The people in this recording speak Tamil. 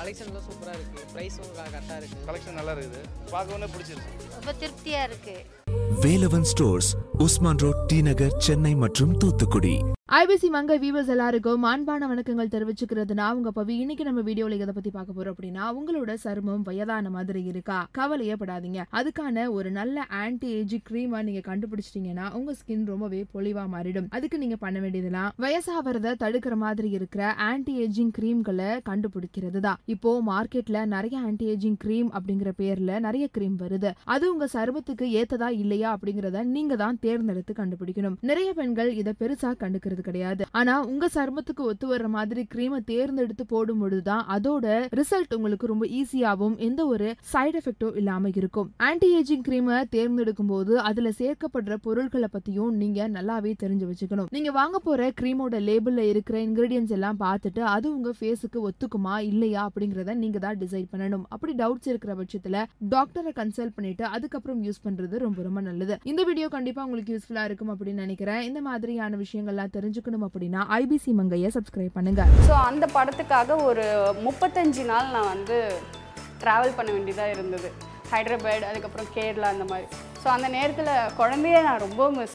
கலெக்ஷன்லாம் சூப்பராக இருக்குது ப்ரைஸும் கரெக்டாக இருக்குது கலெக்ஷன் நல்லா இருக்குது. பார்க்கவே பிடிச்சிருக்கு ரொம்ப திருப்தியாக இருக்குது Velavan stores Usman road T Nagar Chennai மற்றும் தூத்துக்குடி. ஐபிசி மங்க வியூவர்ஸ் எல்லாருக்கும் அன்பான வணக்கங்கள் தெரிவிச்சுக்கிறதுனா உங்க பவி. இன்னைக்கு நம்ம வீடியோல எதை பத்தி பார்க்க போறோம் அப்படின்னா உங்களோட சருமம் வயதான மாதிரி இருக்கா? கவலையே படாதீங்க. அதுக்கான ஒரு நல்ல ஆன்டி ஏஜ் கிரீமா நீங்க கண்டுபிடிச்சிட்டீங்கன்னா உங்க ஸ்கின் ரொம்பவே பொலிவா மாறிடும். அதுக்கு நீங்க பண்ண வேண்டியதுலாம் வயசாவறத தடுக்கிற மாதிரி இருக்கிற ஆன்டி ஏஜிங் கிரீம்களை கண்டுபிடிக்கிறது தான். இப்போ மார்க்கெட்ல நிறைய ஆன்டி ஏஜிங் கிரீம் அப்படிங்கிற பேர்ல நிறைய கிரீம் வருது. அது உங்க சருமத்துக்கு ஏத்ததா இல்லையா அப்படிங்கறத நீங்க தான் தேர்ந்தெடுத்து கண்டுபிடிக்கணும். நிறைய பெண்கள் இதை பெருசா கண்டுக்கிறது கிடையாது. ஆனா உங்க சருமத்துக்கு ஒத்து வர்ற மாதிரி கிரீமை தேர்ந்தெடுத்து போடும் பொழுதுதான் அதோட ரிசல்ட் உங்களுக்கு ரொம்ப ஈஸியாவும் எந்த ஒரு சைடு எஃபெக்டும் இல்லாம இருக்கும். ஆன்டி ஏஜிங் கிரீமை தேர்ந்தெடுக்கும் போது அதுல சேர்க்கப்படுற பொருட்களை பத்தியும் நீங்க நல்லாவே தெரிஞ்சு வச்சுக்கணும். நீங்க வாங்க போற கிரீமோட லேபிள்ல இருக்கிற இன்கிரீடியன்ஸ் எல்லாம் பார்த்துட்டு அது உங்க ஃபேஸுக்கு ஒத்துக்குமா இல்லையா அப்படிங்கறத நீங்க தான் டிசைட் பண்ணணும். அப்படி டவுட்ஸ் இருக்கிற பட்சத்துல டாக்டரை கன்சல்ட் பண்ணிட்டு அதுக்கப்புறம் யூஸ் பண்றது ரொம்ப ரொம்ப நல்லது. இந்த வீடியோ கண்டிப்பா உங்களுக்கு யூஸ்ஃபுல்லா இருக்கும் அப்படின்னு நினைக்கிறேன். இந்த மாதிரியான விஷயங்கள்லாம் தெரிஞ்சுக்கணும் அப்படின்னா ஐபிசி மங்கையை சப்ஸ்கிரைப் பண்ணுங்க. ஸோ அந்த படத்துக்காக ஒரு முப்பத்தஞ்சு நாள் நான் வந்து ட்ராவல் பண்ண வேண்டியதாக இருந்தது. ஹைதராபாத் அதுக்கப்புறம் கேரளா அந்த மாதிரி. ஸோ அந்த நேரத்தில் குழந்தைய நான் ரொம்ப மிஸ்